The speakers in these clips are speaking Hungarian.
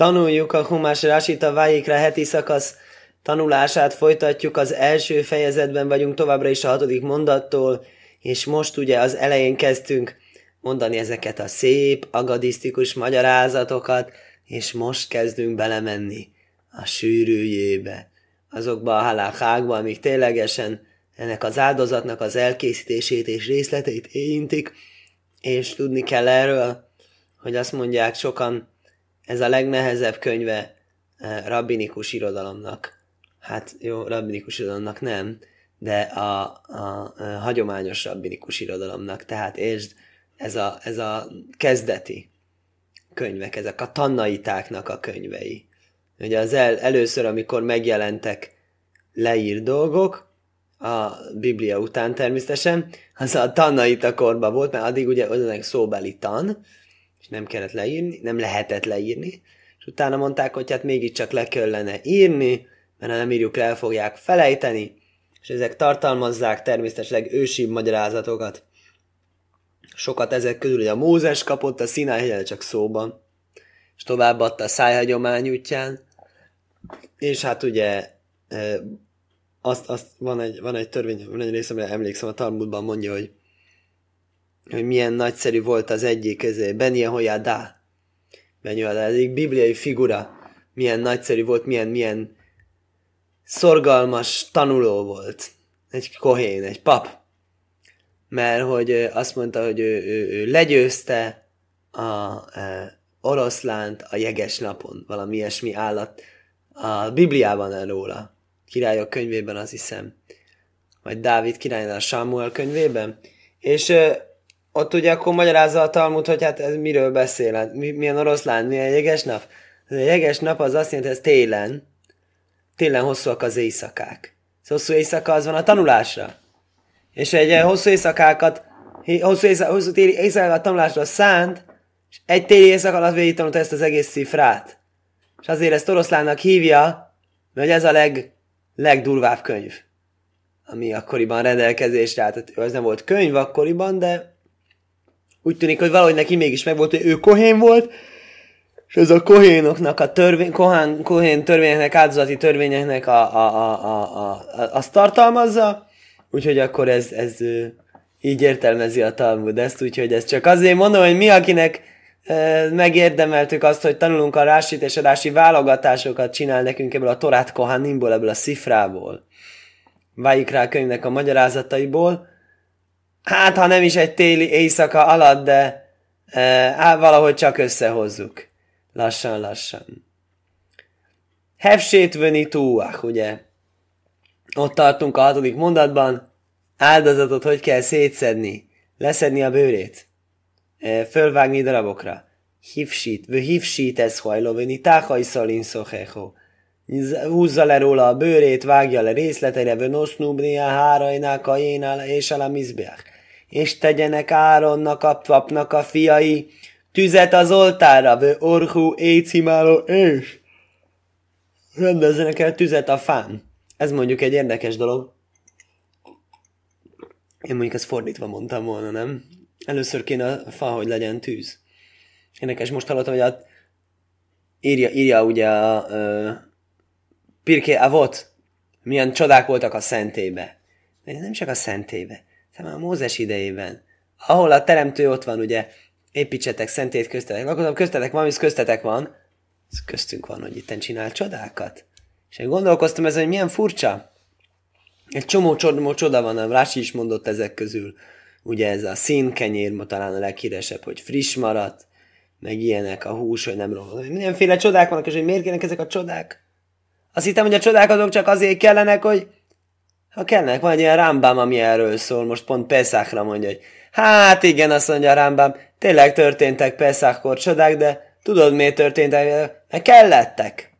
Tanuljuk a Humás Rásita Vájikra heti szakasz tanulását, folytatjuk az első fejezetben vagyunk továbbra is a hatodik mondattól, és most ugye az elején kezdtünk mondani ezeket a szép, agadisztikus magyarázatokat, és most kezdünk belemenni a sűrűjébe, azokba a halákákba, amik ténylegesen ennek az áldozatnak az elkészítését és részleteit érintik, és tudni kell erről, hogy azt mondják sokan, ez a legnehezebb könyve eh, rabbinikus irodalomnak. Hát jó, rabbinikus irodalomnak nem, de a, a, a hagyományos rabbinikus irodalomnak. Tehát és ez a, ez a kezdeti könyvek, ezek a tannaitáknak a könyvei. Ugye az el, először, amikor megjelentek leír dolgok, a Biblia után természetesen, az a tannaita korban volt, mert addig ugye az szóbeli tan, nem kellett leírni, nem lehetett leírni, és utána mondták, hogy hát mégiscsak le kellene írni, mert ha nem írjuk le, fogják felejteni, és ezek tartalmazzák természetesen ősibb magyarázatokat. Sokat ezek közül, hogy a Mózes kapott a Sinai csak szóban, és továbbadta a szájhagyomány útján, és hát ugye azt, azt van, egy, van egy törvény, van egy rész, amire emlékszem, a Talmudban mondja, hogy hogy milyen nagyszerű volt az egyik közé, Beni Hoyadá. Hoyadá, ez egy bibliai figura. Milyen nagyszerű volt, milyen, milyen szorgalmas tanuló volt. Egy kohén, egy pap. Mert hogy azt mondta, hogy ő, ő, ő legyőzte a e, oroszlánt a jeges napon. Valami ilyesmi állat. A Bibliában el róla. Királyok könyvében azt hiszem. Vagy Dávid királynál a Samuel könyvében. És ott ugye akkor magyarázza a Talmud, hogy hát ez miről beszél, hát mi, milyen oroszlán, milyen jeges nap. Ez a jeges nap az azt jelenti, hogy ez télen, télen hosszúak az éjszakák. Ez hosszú éjszaka az van a tanulásra. És egy hosszú éjszakákat, hosszú, éjszaka, hosszú téli éjszakákat tanulásra szánt, és egy téli éjszak alatt végig tanulta ezt az egész szifrát. És azért ezt oroszlánnak hívja, mert ez a leg, legdurvább könyv, ami akkoriban rendelkezésre állt. Tehát ez nem volt könyv akkoriban, de úgy tűnik, hogy valahogy neki mégis megvolt, hogy ő kohén volt, és ez a kohénoknak, a törvény, kohán, kohén törvényeknek, áldozati törvényeknek a, a, a, a, a, azt tartalmazza, úgyhogy akkor ez, ez így értelmezi a Talmud ezt, úgyhogy ez csak azért mondom, hogy mi, akinek e, megérdemeltük azt, hogy tanulunk a rásit és a rási válogatásokat csinál nekünk ebből a Torát Kohánimból, ebből a szifrából, váljik rá a könyvnek a magyarázataiból, hát ha nem is egy téli éjszaka alatt, de e, valahogy csak összehozzuk. Lassan-lassan. Hevsét túlák, ugye? Ott tartunk a hatodik mondatban. Áldozatot hogy kell szétszedni? Leszedni a bőrét? E, fölvágni darabokra. Hívsít, vő hívsít ez hajlovini, táhaj szalin szohecho. Húzza le róla a bőrét, vágja le részleteire, vő nosznubnia, hárajnák, a jénál, és a mizbeach és tegyenek Áronnak a papnak a fiai tüzet az oltára, vő orhú écimáló és rendezzenek el tüzet a fán. Ez mondjuk egy érdekes dolog. Én mondjuk ezt fordítva mondtam volna, nem? Először kéne a fa, hogy legyen tűz. Érdekes, most hallottam, hogy a, írja, írja ugye a, a Pirké Avot, milyen csodák voltak a szentébe. De nem csak a szentébe már a Mózes idejében, ahol a teremtő ott van, ugye, építsetek szentét köztetek, akkor köztetek van, és köztetek van, ez köztünk van, hogy itten csinál csodákat. És én gondolkoztam ezen, hogy milyen furcsa. Egy csomó csomó csoda van, nem Rási is mondott ezek közül. Ugye ez a színkenyér, ma talán a leghíresebb, hogy friss maradt, meg ilyenek, a hús, hogy nem rossz. Mindenféle csodák vannak, és hogy miért kellnek ezek a csodák? Azt hittem, hogy a csodák azok csak azért kellenek, hogy ha kellnek, van egy ilyen rámbám, ami erről szól, most pont Peszákra mondja, hogy hát igen, azt mondja a rámbám, tényleg történtek Peszákkor csodák, de tudod miért történtek? Mert kellettek.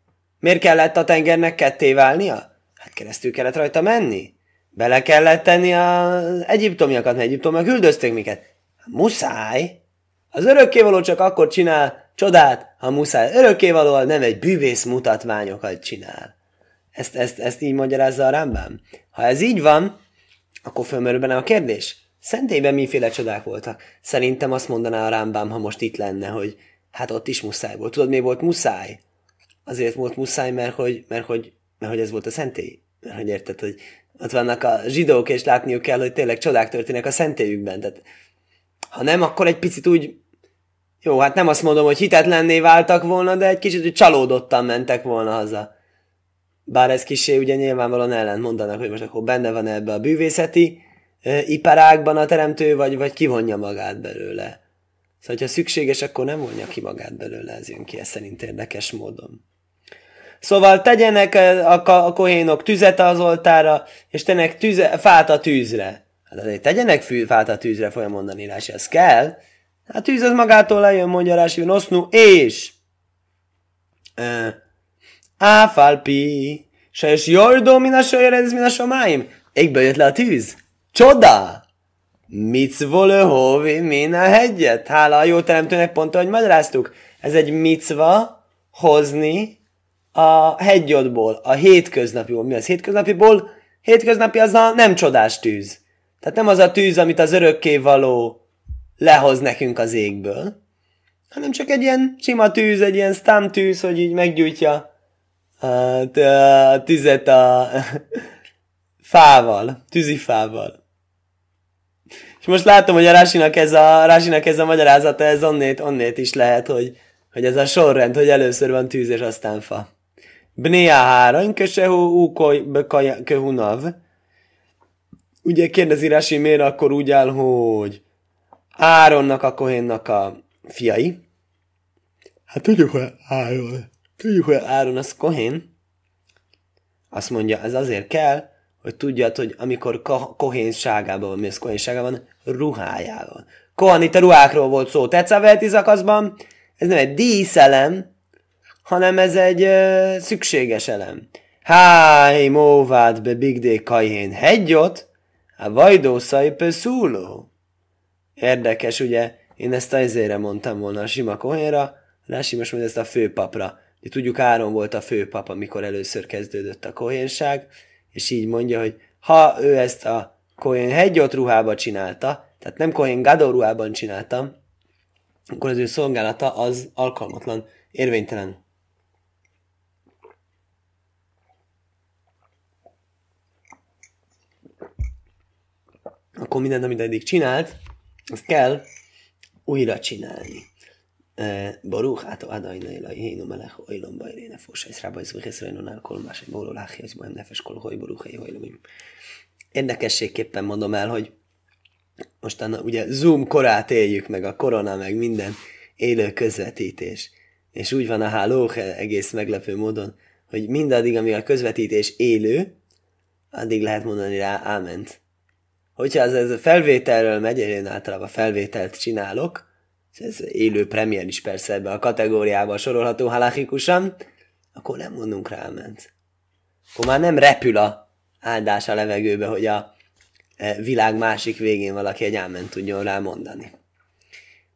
Miért kellett a tengernek ketté válnia? Hát keresztül kellett rajta menni. Bele kellett tenni az egyiptomiakat, mert egyiptomiak üldözték minket. Muszáj. Az örökkévaló csak akkor csinál csodát, ha muszáj. Örökkévaló nem egy bűvész mutatványokat csinál. Ezt, ezt, ezt így magyarázza a Rambam. Ha ez így van, akkor fölmerül benne a kérdés. Szentében miféle csodák voltak? Szerintem azt mondaná a Rambam, ha most itt lenne, hogy hát ott is muszáj volt. Tudod, mi volt muszáj? azért volt muszáj, mert hogy, mert hogy, mert hogy ez volt a szentély. Mert hogy érted, hogy ott vannak a zsidók, és látniuk kell, hogy tényleg csodák történnek a szentélyükben. Tehát, ha nem, akkor egy picit úgy, jó, hát nem azt mondom, hogy hitetlenné váltak volna, de egy kicsit hogy csalódottan mentek volna haza. Bár ez kisé ugye nyilvánvalóan ellent mondanak, hogy most akkor benne van ebbe a bűvészeti e, iparágban a teremtő, vagy, vagy kivonja magát belőle. Szóval, ha szükséges, akkor nem vonja ki magát belőle, ez jön ki, ez szerint érdekes módon. Szóval tegyenek a, a kohénok tüzet az oltára, és tenek tüze, fát a tűzre. Hát azért tegyenek fű, fát a tűzre, folyam mondani Rási, ez kell. Hát tűz az magától lejön, mondja Rási, nosznu, és Áfalpi, se és jordó, min a ez min a somáim. Égből jött le a tűz. Csoda! Mitzvole hóvi, min a hegyet. Hála a jó teremtőnek pont, ahogy magyaráztuk. Ez egy micva hozni a hegyodból, a hétköznapiból. Mi az hétköznapiból? Hétköznapi az a nem csodás tűz. Tehát nem az a tűz, amit az örökké való lehoz nekünk az égből, hanem csak egy ilyen sima tűz, egy ilyen stam tűz, hogy így meggyújtja a tüzet a fával, tűzifával. És most látom, hogy a Rásinak ez a, Rásinak ez a magyarázata, ez onnét, onnét is lehet, hogy, hogy ez a sorrend, hogy először van tűz és aztán fa. Bnea háron, kösehu úkoly köhunav. Ugye kérdezi Rási, miért akkor úgy áll, hogy Áronnak a kohénnak a fiai. Hát tudjuk, hogy Áron. Tudjuk, hogy Áron az kohén. Azt mondja, ez azért kell, hogy tudjad, hogy amikor kohénságában van, mi az kohénságában, ruhájával. A ruhákról volt szó. Tetszavelt izakaszban, ez nem egy díszelem, hanem ez egy ö, szükséges elem. Háj, móvád be bigdé kajhén hegyot, a vajdó szúló. Érdekes, ugye, én ezt azért mondtam volna a sima kohénra, Rási most mondja ezt a főpapra. De tudjuk, Áron volt a főpap, amikor először kezdődött a kohénság, és így mondja, hogy ha ő ezt a kohén hegyot ruhába csinálta, tehát nem kohén gadó ruhában csinálta, akkor az ő szolgálata az alkalmatlan, érvénytelen. Akkor mindent, amit eddig csinált, azt kell újra csinálni. ברוך אתה אדוני אלוהינו מלך אוילום בעירי נפוש עזרה בעזרי חסרנו נעל כל מה שבואו להחיש בהם נפש כל hoi baruch jó Elohim. Érdekességképpen mondom el, hogy mostanra ugye Zoom korát éljük meg, a korona, meg minden élő közvetítés. És úgy van a háló egész meglepő módon, hogy mindaddig, amíg a közvetítés élő, addig lehet mondani rá áment. Hogyha az ez a felvételről megy, én általában felvételt csinálok, ez élő premier is persze ebbe a kategóriába sorolható halachikusan, akkor nem mondunk rá ment. Akkor már nem repül a áldás a levegőbe, hogy a e, világ másik végén valaki egy áment tudjon rá mondani.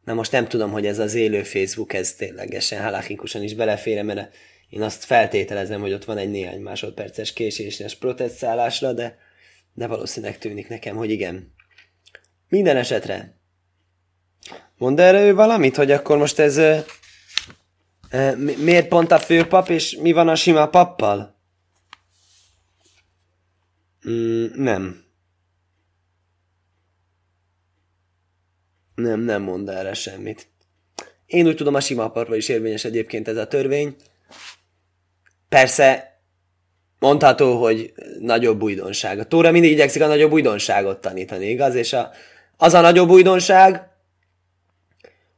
Na most nem tudom, hogy ez az élő Facebook, ez ténylegesen halachikusan is belefér, mert én azt feltételezem, hogy ott van egy néhány másodperces késésnes protestálásra, de, de valószínűleg tűnik nekem, hogy igen. Minden esetre Mond erre ő valamit, hogy akkor most ez miért pont a főpap, és mi van a sima pappal? Mm, nem. Nem, nem mond erre semmit. Én úgy tudom, a sima papra is érvényes egyébként ez a törvény. Persze, mondható, hogy nagyobb újdonság. A Tóra mindig igyekszik a nagyobb újdonságot tanítani, igaz? És a, az a nagyobb újdonság,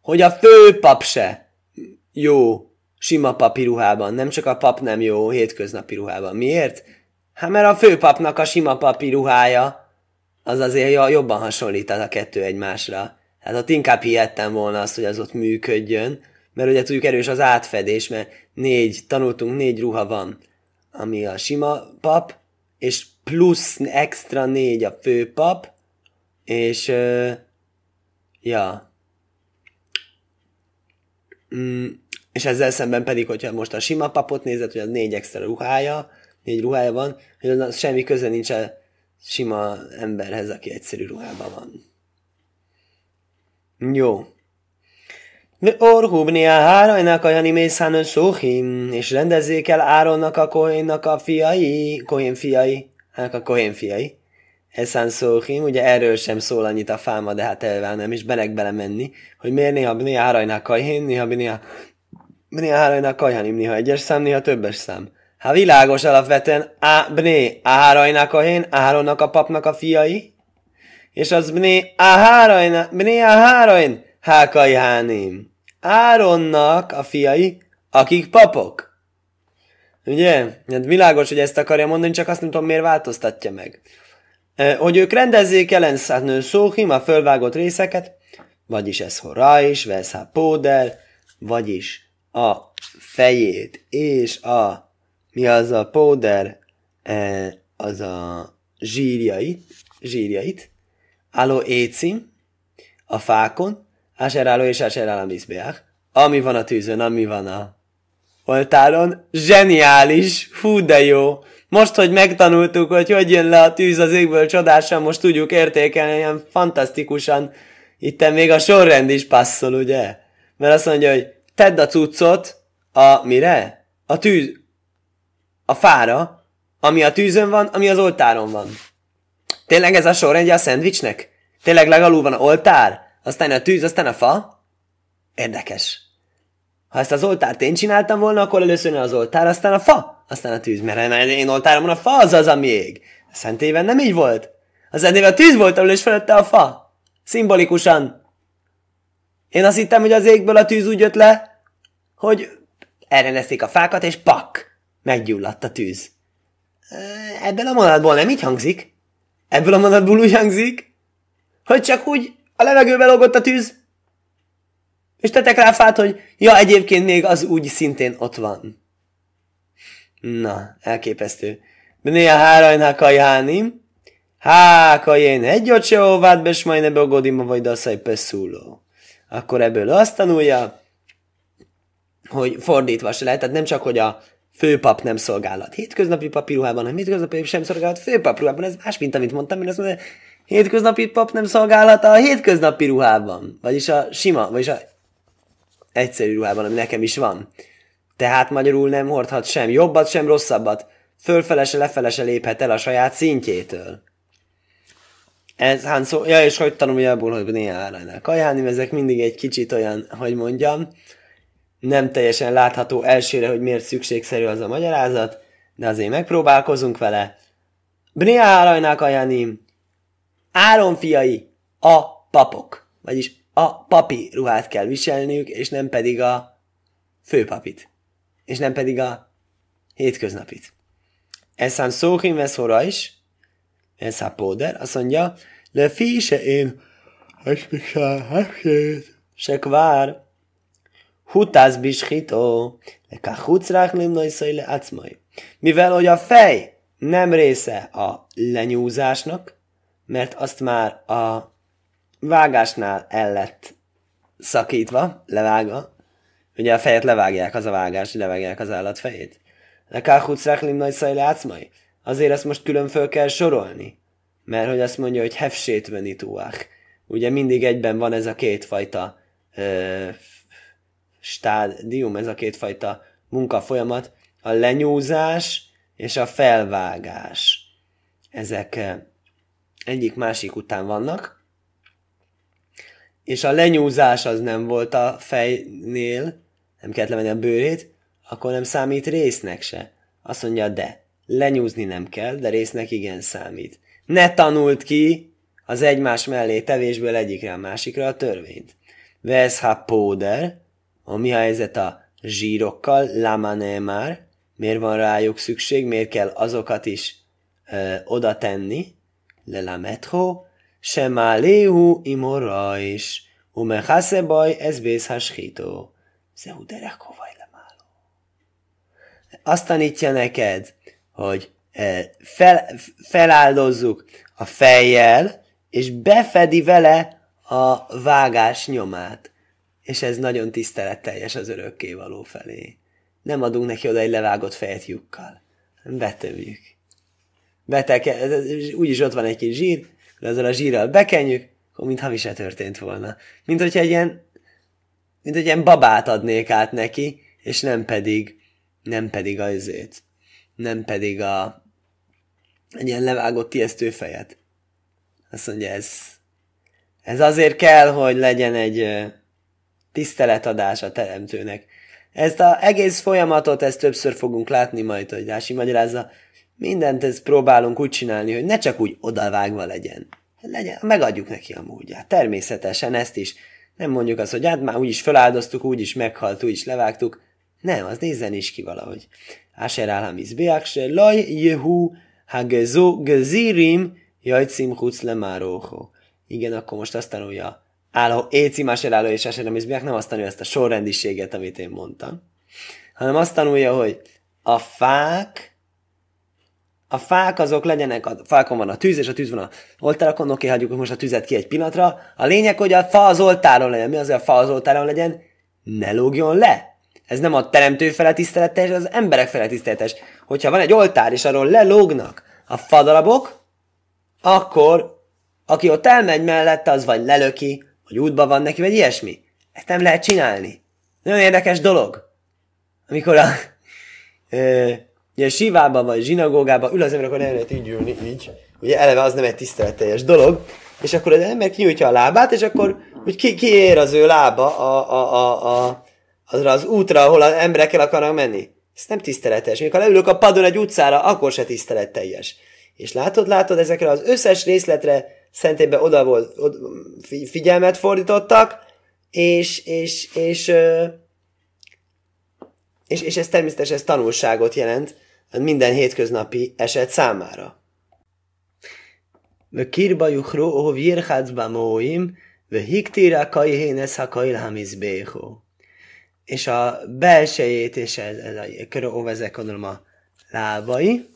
hogy a főpap se jó sima papi ruhában, nem csak a pap nem jó hétköznapi ruhában. Miért? Hát mert a főpapnak a sima papi ruhája az azért jobban hasonlít a kettő egymásra. Hát ott inkább hihettem volna azt, hogy az ott működjön, mert ugye tudjuk erős az átfedés, mert négy, tanultunk, négy ruha van, ami a sima pap, és plusz extra négy a főpap, és uh, ja, Mm, és ezzel szemben pedig, hogyha most a sima papot nézed, hogy az négy extra ruhája, négy ruhája van, hogy az semmi köze nincs a sima emberhez, aki egyszerű ruhában van. Jó. Orhubni a hárajnak a Jani Mészánön Szóhim, és rendezzék el Áronnak a Kohénnak a fiai, Kohén fiai, hát a Kohén fiai. Eszán Szóhim, ugye erről sem szól annyit a fáma, de hát elvál nem is belek bele menni, hogy miért néha Bni Hárajnak Kajhén, néha Bni Bni Hárajnak Kajhanim, néha egyes szám, néha többes szám. Hát világos alapvetően a Bné Áharajnak a hén, Áronnak a papnak a fiai, és az Bné Áharajna, Bné Áharajn, Hákai Hánim. Áronnak a fiai, akik papok. Ugye? Hát világos, hogy ezt akarja mondani, csak azt nem tudom, miért változtatja meg. Hogy ők rendezzék ellen szátnő szóhim, a fölvágott részeket, vagyis ez horá is, vesz a póder, vagyis a fejét és a, mi az a póder, az a zsírjait, zsírjait, aló écim, a fákon, Áseráló és Áserál a Mizbeach. Ami van a tűzön, ami van a oltáron. Zseniális! Hú, de jó! Most, hogy megtanultuk, hogy hogy jön le a tűz az égből csodásan, most tudjuk értékelni ilyen fantasztikusan. Itt még a sorrend is passzol, ugye? Mert azt mondja, hogy tedd a cuccot a mire? A tűz... A fára, ami a tűzön van, ami az oltáron van. Tényleg ez a sorrendje a szendvicsnek? Tényleg legalul van a oltár? aztán a tűz, aztán a fa. Érdekes. Ha ezt az oltárt én csináltam volna, akkor először az oltár, aztán a fa, aztán a tűz. Mert én oltáromon a fa az az, ami ég. A szentében nem így volt. Az eddig a tűz volt alul, és felette a fa. Szimbolikusan. Én azt hittem, hogy az égből a tűz úgy jött le, hogy elrendezték a fákat, és pak! Meggyulladt a tűz. Ebből a mondatból nem így hangzik. Ebből a mondatból úgy hangzik, hogy csak úgy a levegőbe logott a tűz, és tettek rá fát, hogy ja, egyébként még az úgy szintén ott van. Na, elképesztő. Bné a hárajnál kajánim, há, kajén egy se óvád, bes majne begodim, vagy szaj peszúló. Akkor ebből azt tanulja, hogy fordítva se lehet, tehát nem csak, hogy a főpap nem szolgálat hétköznapi papíruhában, hanem hétköznapi sem szolgálat főpapíruhában, ez más, mint amit mondtam, én azt mondom, hétköznapi pap nem szolgálata a hétköznapi ruhában, vagyis a sima, vagyis a egyszerű ruhában, ami nekem is van. Tehát magyarul nem hordhat sem jobbat, sem rosszabbat, fölfelese, lefelese léphet el a saját szintjétől. Ez hát szó, ja, és hogy tanulja abból, hogy néha állánál kajálni, ezek mindig egy kicsit olyan, hogy mondjam, nem teljesen látható elsőre, hogy miért szükségszerű az a magyarázat, de azért megpróbálkozunk vele. Bné állajnál kajánim, Áron fiai, a papok. Vagyis a papi ruhát kell viselniük, és nem pedig a főpapit. És nem pedig a hétköznapit. Eszám szókim veszóra is, a póder, azt mondja, le fi se én, se kvár, hutász bischító, le kachuc ráklim najszai le acmai. Mivel, hogy a fej nem része a lenyúzásnak, mert azt már a vágásnál el lett szakítva, levágva. Ugye a fejet levágják, az a vágás, levágják az állat fejét. Le káhut szrechlim nagy szajlátszmai. Azért ezt most külön föl kell sorolni. Mert hogy azt mondja, hogy hefsét venituák. Ugye mindig egyben van ez a kétfajta ö, stádium, ez a kétfajta munkafolyamat. A lenyúzás és a felvágás. Ezek egyik másik után vannak, és a lenyúzás az nem volt a fejnél, nem kellett levenni a bőrét, akkor nem számít résznek se. Azt mondja, de. Lenyúzni nem kell, de résznek igen számít. Ne tanult ki az egymás mellé tevésből egyikre a másikra a törvényt. Vesz ha póder, a mi helyzet a zsírokkal, lamane már, miért van rájuk szükség, miért kell azokat is ö, oda tenni, le la metro, Semáléhu imorra is, umechase baj, ez bész hasító. Zehu dereko vajlemáló. Azt tanítja neked, hogy e, fel, feláldozzuk a fejjel, és befedi vele a vágás nyomát. És ez nagyon tiszteletteljes az örökkévaló felé. Nem adunk neki oda egy levágott fejet lyukkal. Betömjük. Beteke, úgyis ott van egy kis zsír, ezzel a zsírral bekenjük, akkor mintha mi se történt volna. Mint hogyha egy ilyen mint hogy ilyen babát adnék át neki, és nem pedig, nem pedig azért, nem pedig a egy ilyen levágott fejet. Azt mondja, ez, ez azért kell, hogy legyen egy tiszteletadás a teremtőnek. Ezt az egész folyamatot, ezt többször fogunk látni majd, hogy Rási magyarázza, mindent ezt próbálunk úgy csinálni, hogy ne csak úgy odavágva legyen. legyen megadjuk neki a módját. Természetesen ezt is. Nem mondjuk azt, hogy hát már úgyis feláldoztuk, úgyis meghalt, úgyis levágtuk. Nem, az nézzen is ki valahogy. Asher álhamiz beakse, laj jehu hagezo gezirim jajcim lemáróho. Igen, akkor most azt tanulja álló, éci máser álló és esetleg nem azt tanulja ezt a sorrendiséget, amit én mondtam, hanem azt tanulja, hogy a fák, a fák azok legyenek, a fákon van a tűz, és a tűz van a oltárakon, oké, hagyjuk most a tüzet ki egy pillanatra. A lényeg, hogy a fa az oltáron legyen. Mi az, hogy a fa az oltáron legyen? Ne lógjon le! Ez nem a teremtő fele tiszteletes, az emberek fele tiszteletes. Hogyha van egy oltár, és arról lelógnak a fadarabok, akkor aki ott elmegy mellette, az vagy lelöki, vagy útba van neki, vagy ilyesmi. Ezt nem lehet csinálni. Nagyon érdekes dolog. Amikor a ugye sivában vagy zsinagógában ül az ember, akkor nem lehet így ülni, így. Ugye eleve az nem egy tiszteletteljes dolog. És akkor az ember kinyújtja a lábát, és akkor úgy ki, kiér az ő lába a, a, a, a, azra az útra, ahol az emberek el akarnak menni. Ez nem tiszteletes. Mikor leülök a padon egy utcára, akkor se tiszteletteljes. És látod, látod, ezekre az összes részletre szentében oda volt, oda, figyelmet fordítottak, és, és, és, és, és ez természetesen ez tanulságot jelent minden hétköznapi eset számára. Kirba juchro, ohov jirhácba móim, ve hiktira kajhénes ha kajlhamizbého. És a belsejét, és ez, ez a köró, ezek a lábai,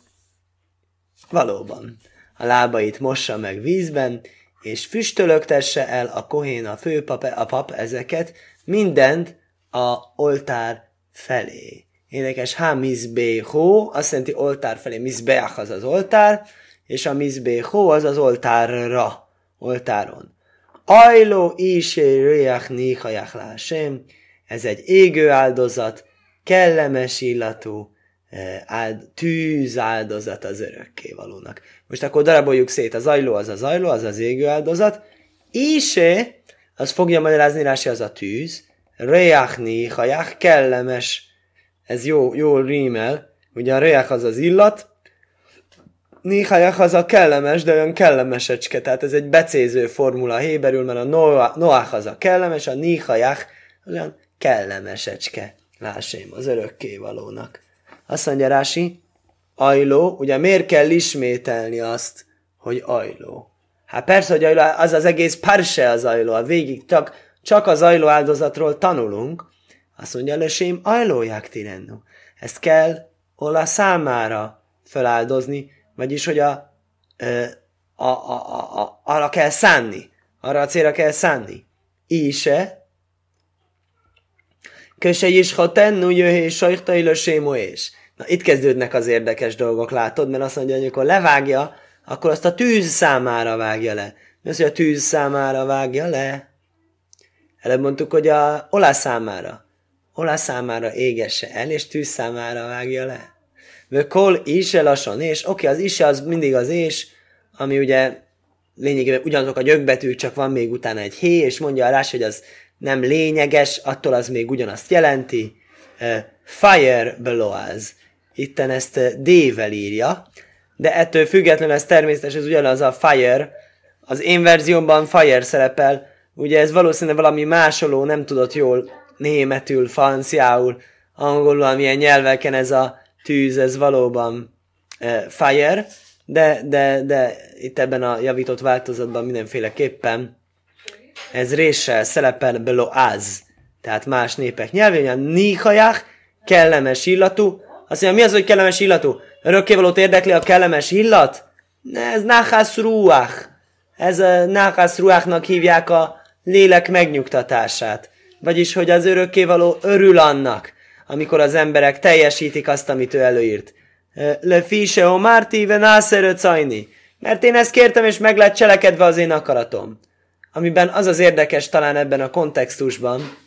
valóban a lábait mossa meg vízben, és füstölögtesse el a kohén, a főpap, a pap ezeket, mindent a oltár felé. Érdekes, ha mizbéhó, azt jelenti oltár felé, mizbeach az az oltár, és a mizbéhó az az oltárra, oltáron. Ajló isé röjach néhajach lásem, ez egy égő áldozat, kellemes illatú, Eh, áld, tűz áldozat az valónak. Most akkor daraboljuk szét, a zajló az a zajló, az az égő áldozat, Isé, az fogja magyarázni rási az a tűz, reachni, hajach, kellemes, ez jó, jól rímel, ugye a reach az az illat, Nihajach az a kellemes, de olyan kellemesecske, tehát ez egy becéző formula héberül, mert a Noach az a kellemes, a Nihajach olyan kellemesecske, lásém, az örökkévalónak. Azt mondja Rási, ajló, ugye miért kell ismételni azt, hogy ajló? Hát persze, hogy ajló, az az egész parse az ajló, a végig csak, csak az ajló áldozatról tanulunk. Azt mondja, lösém, ajlóják tirennu. Ezt kell ola számára feláldozni, vagyis, hogy a, a, a, a, a, arra kell szánni, arra a célra kell szánni. Ise, Köse is ha tennu jöhé sajtai lösémo és. Na itt kezdődnek az érdekes dolgok, látod? Mert azt mondja, hogy amikor levágja, akkor azt a tűz számára vágja le. Mi az, hogy a tűz számára vágja le? Előbb mondtuk, hogy a olá számára. Olá számára égesse el, és tűz számára vágja le. Vökol is lassan, és oké, okay, az is az mindig az és, ami ugye lényegében ugyanazok a gyökbetűk, csak van még utána egy hé, és mondja rá, hogy az nem lényeges, attól az még ugyanazt jelenti. Fire below-az itten ezt D-vel írja, de ettől függetlenül ez természetes, ez ugyanaz a fire, az én verziómban fire szerepel, ugye ez valószínűleg valami másoló, nem tudott jól németül, franciául, angolul, amilyen nyelveken ez a tűz, ez valóban uh, fire, de, de, de itt ebben a javított változatban mindenféleképpen ez réssel szerepel belo az, tehát más népek nyelvén, a kellemes illatú, azt mondja, mi az, hogy kellemes illatú? Örökkévalót érdekli a kellemes illat? Ez nachas ruach. Ez a nachas ruachnak hívják a lélek megnyugtatását. Vagyis, hogy az örökkévaló örül annak, amikor az emberek teljesítik azt, amit ő előírt. Le fise o márti cajni. Mert én ezt kértem, és meg lett cselekedve az én akaratom. Amiben az az érdekes talán ebben a kontextusban,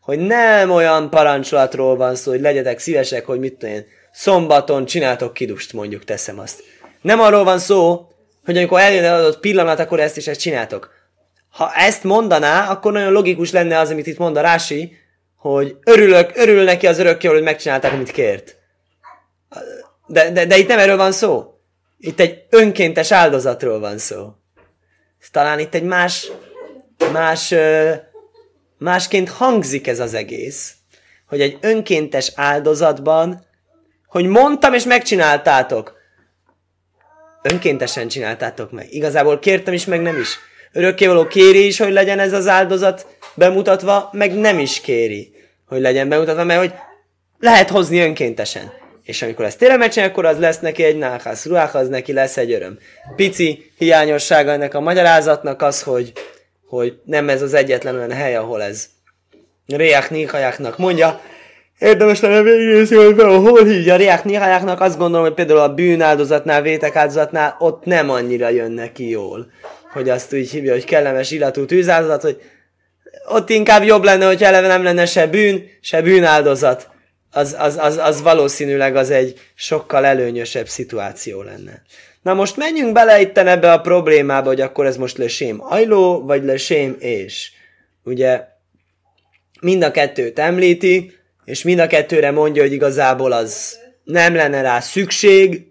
hogy nem olyan parancsolatról van szó, hogy legyetek szívesek, hogy mit tudom én, szombaton csináltok kidust, mondjuk teszem azt. Nem arról van szó, hogy amikor eljön el adott pillanat, akkor ezt is ezt csináltok. Ha ezt mondaná, akkor nagyon logikus lenne az, amit itt mond a Rási, hogy örülök, örül neki az örökké, hogy megcsinálták, amit kért. De, de, de itt nem erről van szó. Itt egy önkéntes áldozatról van szó. Talán itt egy más, más, másként hangzik ez az egész, hogy egy önkéntes áldozatban, hogy mondtam és megcsináltátok. Önkéntesen csináltátok meg. Igazából kértem is, meg nem is. Örökkévaló kéri is, hogy legyen ez az áldozat bemutatva, meg nem is kéri, hogy legyen bemutatva, mert hogy lehet hozni önkéntesen. És amikor ezt tényleg megcsinálja, akkor az lesz neki egy náhász ruhák, az neki lesz egy öröm. Pici hiányossága ennek a magyarázatnak az, hogy, hogy nem ez az egyetlen olyan hely, ahol ez Réák Nihajáknak mondja, Érdemes lenne végignézni, hogy hol hívja Riák Nihajáknak, azt gondolom, hogy például a bűnáldozatnál, vétek áldozatnál ott nem annyira jön neki jól. Hogy azt úgy hívja, hogy kellemes illatú tűzáldozat, hogy ott inkább jobb lenne, hogy eleve nem lenne se bűn, se bűnáldozat az, az, az, az valószínűleg az egy sokkal előnyösebb szituáció lenne. Na most menjünk bele itt ebbe a problémába, hogy akkor ez most lesém ajló, vagy lesém és. Ugye mind a kettőt említi, és mind a kettőre mondja, hogy igazából az nem lenne rá szükség,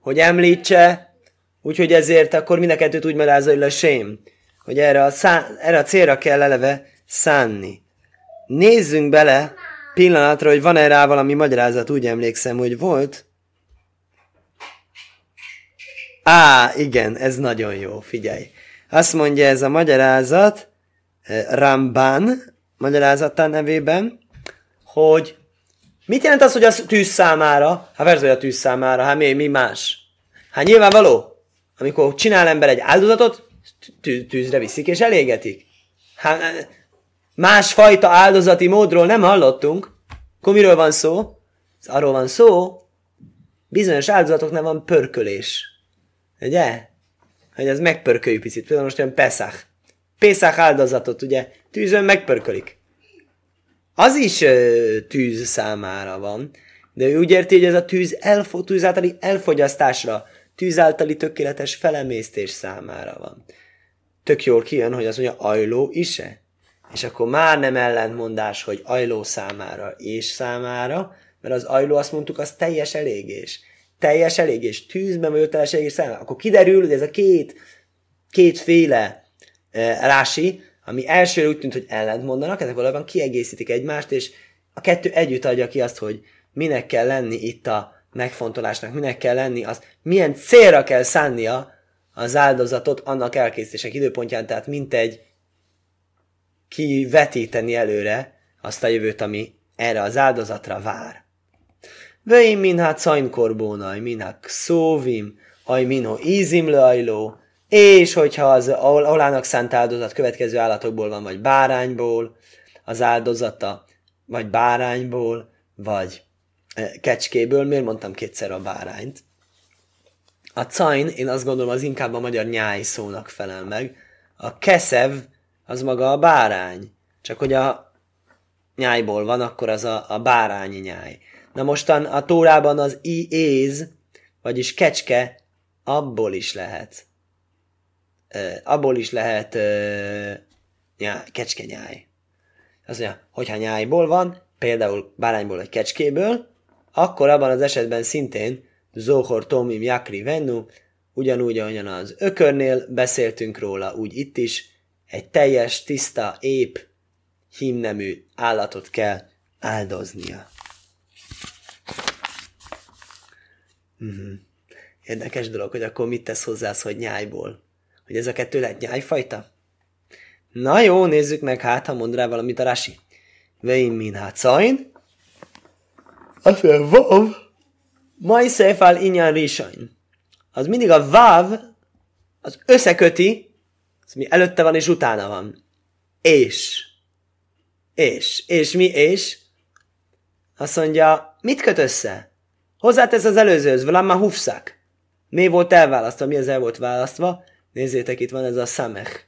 hogy említse, úgyhogy ezért akkor mind a kettőt úgy magyarázza, hogy lesém, hogy erre a, szá- erre a célra kell eleve szánni. Nézzünk bele pillanatra, hogy van-e rá valami magyarázat, úgy emlékszem, hogy volt. Á, igen, ez nagyon jó, figyelj. Azt mondja ez a magyarázat, eh, Ramban magyarázatán nevében, hogy mit jelent az, hogy a tűz számára? Hát hogy a tűz számára, hát mi, mi más? Hát nyilvánvaló, amikor csinál ember egy áldozatot, tűzre viszik és elégetik. Hát másfajta áldozati módról nem hallottunk. Akkor miről van szó? Arról van szó, bizonyos áldozatoknál van pörkölés. Ugye? Hogy ez megpörköljük picit. Például most olyan Pesach. Pesach áldozatot, ugye, tűzön megpörkölik. Az is ö, tűz számára van, de ő úgy érti, hogy ez a tűz, elfo- tűz általi elfogyasztásra, tűz általi tökéletes felemésztés számára van. Tök jól kijön, hogy az mondja ajló is-e? És akkor már nem ellentmondás, hogy ajló számára és számára, mert az ajló azt mondtuk, az teljes elégés. Teljes elégés, tűzben vagy teljes elégés számára. Akkor kiderül, hogy ez a két, kétféle e, rási, ami elsőre úgy tűnt, hogy ellentmondanak, ezek valójában kiegészítik egymást, és a kettő együtt adja ki azt, hogy minek kell lenni itt a megfontolásnak, minek kell lenni, az milyen célra kell szánnia az áldozatot annak elkészítések időpontján, tehát mint egy kivetíteni előre azt a jövőt, ami erre az áldozatra vár. Veim minha cajnkorbónaj, minha szóvim, aj minho ízim leajló, és hogyha az olának szánt áldozat következő állatokból van, vagy bárányból, az áldozata, vagy bárányból, vagy e, kecskéből, miért mondtam kétszer a bárányt? A cajn, én azt gondolom, az inkább a magyar nyáj szónak felel meg. A keszev, az maga a bárány. Csak hogy a nyájból van, akkor az a, a bárányi nyáj. Na mostan a tórában az iéz, vagyis kecske, abból is lehet. Abból is lehet nyáj, kecske nyáj. Az mondja, hogyha nyájból van, például bárányból vagy kecskéből, akkor abban az esetben szintén Zohor Tomim Jakri Vennu, ugyanúgy, ahogyan az ökörnél beszéltünk róla, úgy itt is, egy teljes, tiszta, ép, hímnemű állatot kell áldoznia. Uh-huh. Érdekes dolog, hogy akkor mit tesz hozzá hogy nyájból? Hogy ez a kettő lehet nyájfajta? Na jó, nézzük meg, hát ha mond rá valamit a Rasi. Vein min hát szain. Azt mondja, vav. Mai széfál inyan risain. Az mindig a vav, az összeköti ez mi előtte van és utána van. És. És. És mi és? Azt mondja, mit köt össze? Hozzátesz az előzőhöz, már hufszak. Mi volt elválasztva? Mi az el volt választva? Nézzétek, itt van ez a Samech,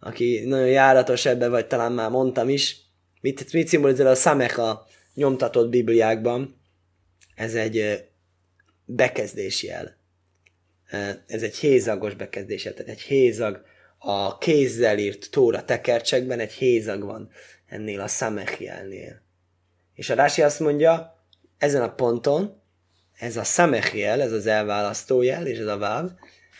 aki nagyon járatos ebbe, vagy talán már mondtam is. Mit, mit szimbolizál a Samecha nyomtatott Bibliákban? Ez egy bekezdési jel. Ez egy hézagos bekezdés, tehát egy hézag a kézzel írt tóra tekercsekben egy hézag van ennél a Samech jelnél. És a Rási azt mondja, ezen a ponton ez a Samech jel, ez az elválasztó jel, és ez a váv,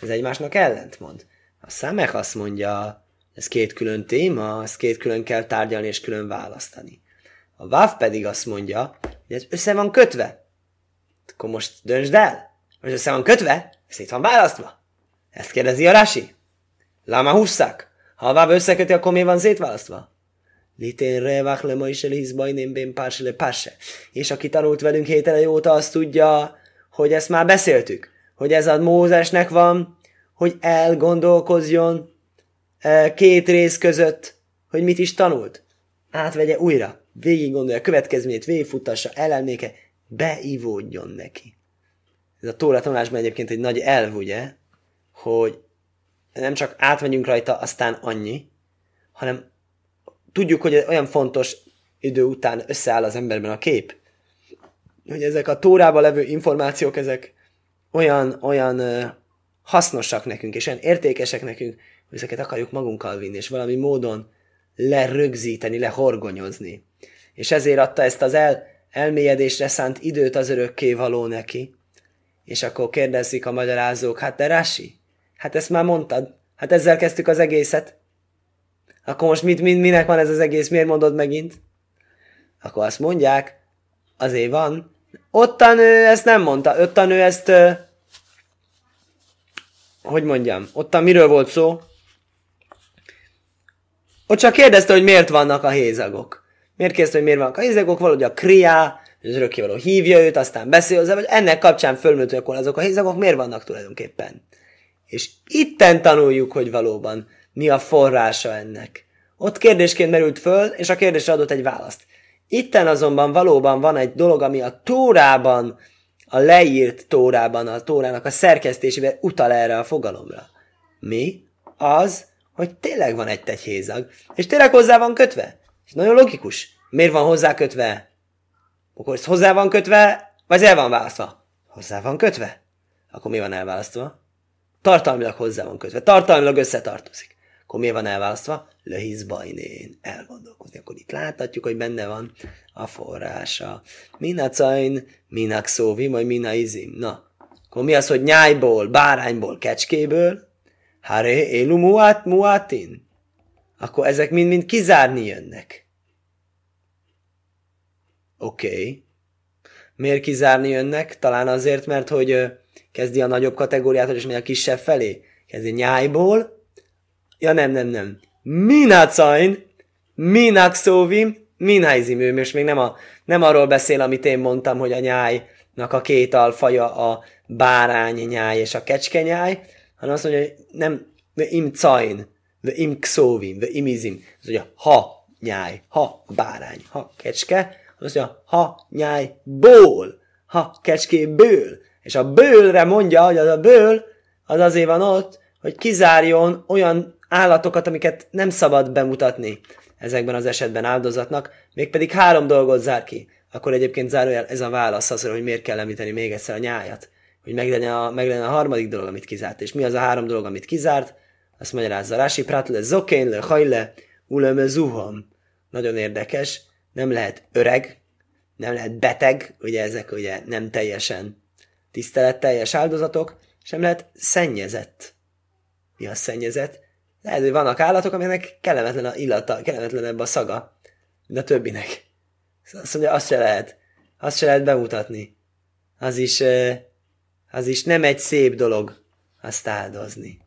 ez egymásnak ellentmond. A Samech azt mondja, ez két külön téma, ezt két külön kell tárgyalni és külön választani. A váv pedig azt mondja, hogy ez össze van kötve. Akkor most döntsd el. Most össze van kötve, ez itt van választva. Ezt kérdezi a Rási. Lama husszák. Ha a váv összeköti, akkor mi van szétválasztva? Litén revach le is elhizbajném bén párse le. És aki tanult velünk hétele óta, azt tudja, hogy ezt már beszéltük. Hogy ez a Mózesnek van, hogy elgondolkozjon e, két rész között, hogy mit is tanult. Átvegye újra, végig gondolja következményét, végigfutassa, elelméke, beivódjon neki. Ez a Tóra tanulásban egyébként egy nagy elv, ugye, hogy nem csak átmegyünk rajta, aztán annyi, hanem tudjuk, hogy olyan fontos idő után összeáll az emberben a kép, hogy ezek a tórában levő információk, ezek olyan, olyan hasznosak nekünk, és olyan értékesek nekünk, hogy ezeket akarjuk magunkkal vinni, és valami módon lerögzíteni, lehorgonyozni. És ezért adta ezt az el, elmélyedésre szánt időt az örökké való neki. És akkor kérdezik a magyarázók, hát de Rási, hát ezt már mondtad, hát ezzel kezdtük az egészet. Akkor most mit, mit, minek van ez az egész, miért mondod megint? Akkor azt mondják, azért van. Ottan ő ezt nem mondta, ottan ő ezt, hogy mondjam, ottan miről volt szó? Ott csak kérdezte, hogy miért vannak a hézagok. Miért kérdezte, hogy miért vannak a hézagok? Valahogy a kriá, az örökkévaló hívja őt, aztán beszél hozzá, vagy ennek kapcsán fölműlt, hogy akkor azok a hézagok miért vannak tulajdonképpen. És itten tanuljuk, hogy valóban mi a forrása ennek. Ott kérdésként merült föl, és a kérdésre adott egy választ. Itten azonban valóban van egy dolog, ami a tórában, a leírt tórában, a tórának a szerkesztésében utal erre a fogalomra. Mi? Az, hogy tényleg van egy tegyhézag, és tényleg hozzá van kötve. És nagyon logikus. Miért van hozzá kötve? Akkor ez hozzá van kötve, vagy el van választva? Hozzá van kötve. Akkor mi van elválasztva? Tartalmilag hozzá van kötve. Tartalmilag összetartozik. Akkor mi van elválasztva? Lehiz bajnén. Elgondolkozni. Akkor itt láthatjuk, hogy benne van a forrása. Minacain, minak szóvi, majd mina izim. Na, akkor mi az, hogy nyájból, bárányból, kecskéből? Hare élu muát muátin? Akkor ezek mind-mind kizárni jönnek. Oké. Okay. Miért kizárni jönnek? Talán azért, mert hogy kezdi a nagyobb kategóriát, és megy a kisebb felé. Kezdi nyájból. Ja nem, nem, nem. Minacain, minhaizim. Ő most még nem, a, nem arról beszél, amit én mondtam, hogy a nyájnak a két alfaja a bárány nyáj és a kecske nyáj, hanem azt mondja, hogy nem, ve im cain, ve im xóvim, ve im izim. Az mondja, ha nyáj, ha bárány, ha kecske, azt mondja, ha nyáj ból, ha kecské ből. És a bőlre mondja, hogy az a ből, az azért van ott, hogy kizárjon olyan állatokat, amiket nem szabad bemutatni ezekben az esetben áldozatnak, mégpedig három dolgot zár ki. Akkor egyébként zárójel ez a válasz az, hogy miért kell említeni még egyszer a nyájat. Hogy meg legyen, a, meg legyen a harmadik dolog, amit kizárt. És mi az a három dolog, amit kizárt? Azt magyarázza Rási, Pratle, Zokén, Le, Hajle, Uleme, Zuham. Nagyon érdekes. Nem lehet öreg, nem lehet beteg, ugye ezek ugye nem teljesen tiszteletteljes áldozatok, sem lehet szennyezett. Mi a szennyezett? Lehet, hogy vannak állatok, aminek kellemetlen a illata, kellemetlenebb a szaga, mint a többinek. Azt mondja, azt se lehet. Azt se lehet bemutatni. Az is, az is nem egy szép dolog azt áldozni.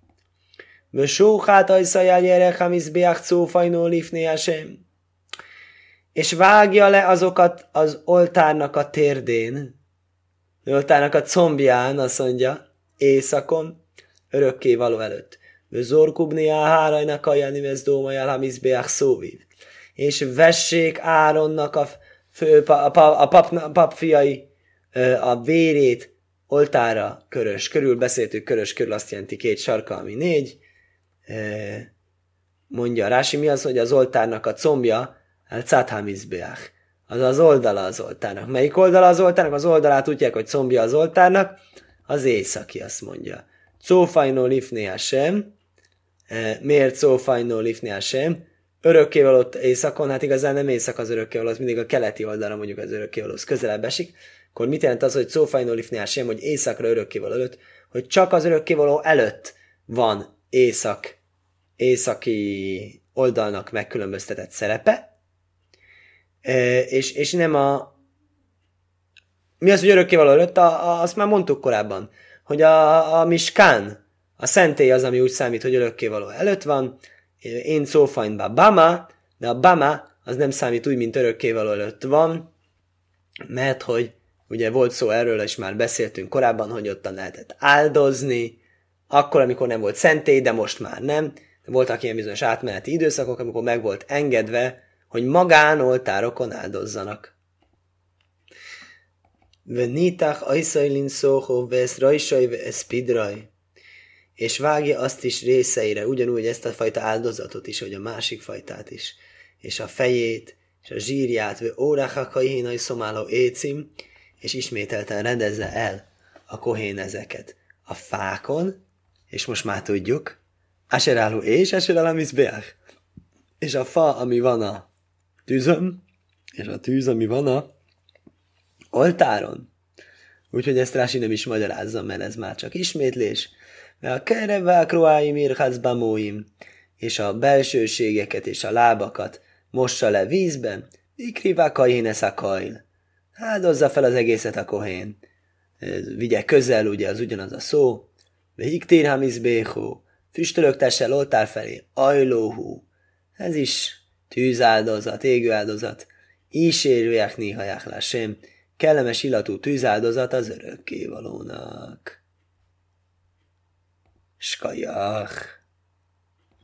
Vösóhát ajszajál gyerek, hamiszbiach cófajnó lifné és vágja le azokat az oltárnak a térdén, oltárnak a combján, azt mondja, éjszakon, örökké való előtt. Zorkubni a hárajnak a janimez dómajál hamizbeach szóvív. És vessék Áronnak a, fő, a, a, a, pap, a pap fiai a vérét oltára körös körül, beszéltük körös körül, azt jelenti két sarka, ami négy. Mondja Rási, mi az, hogy az oltárnak a combja, el Cáthhamizbeach. Az az oldala az oltárnak. Melyik oldala az oltárnak? Az oldalát tudják, hogy combja az oltárnak. Az északi, azt mondja. Cófajnó lifné sem. E, miért cófajnó lifné sem? Örökkévaló északon, hát igazán nem észak az örökkévaló, az mindig a keleti oldalra mondjuk az örökkévalóhoz közelebb esik. Akkor mit jelent az, hogy cófajnó lifné sem, hogy északra örökkévaló előtt? Hogy csak az örökkévaló előtt van észak, északi oldalnak megkülönböztetett szerepe, és, és nem a... Mi az, hogy örökkévaló előtt? A, a, azt már mondtuk korábban, hogy a, a miskán, a szentély az, ami úgy számít, hogy örökkévaló előtt van, én szófajnba bama, de a bama az nem számít úgy, mint örökkévaló előtt van, mert hogy ugye volt szó erről, és már beszéltünk korábban, hogy ottan lehetett áldozni, akkor, amikor nem volt szentély, de most már nem. Voltak ilyen bizonyos átmeneti időszakok, amikor meg volt engedve, hogy magánoltárokon áldozzanak. Venitach ajszajlin szóhó vesz rajsaj eszpidraj. És vágja azt is részeire, ugyanúgy ezt a fajta áldozatot is, hogy a másik fajtát is. És a fejét, és a zsírját, ve óráhakaihinai szomáló écim, és ismételten rendezze el a kohén ezeket a fákon, és most már tudjuk, Aseráló és Aseráló És a fa, ami van a tűzön, és a tűz, ami van a oltáron. Úgyhogy ezt Rási nem is magyarázza, mert ez már csak ismétlés. De a kerevák roáim irhazbamóim, és a belsőségeket és a lábakat mossa le vízben, ikrivák a szakail. Áldozza fel az egészet a kohén. Vigye közel, ugye az ugyanaz a szó. Béhó, füstölögtesse oltár felé, ajlóhú. Ez is tűzáldozat, égőáldozat, ísérőják néhaják lásém, kellemes illatú tűzáldozat az örökkévalónak. Schkajach.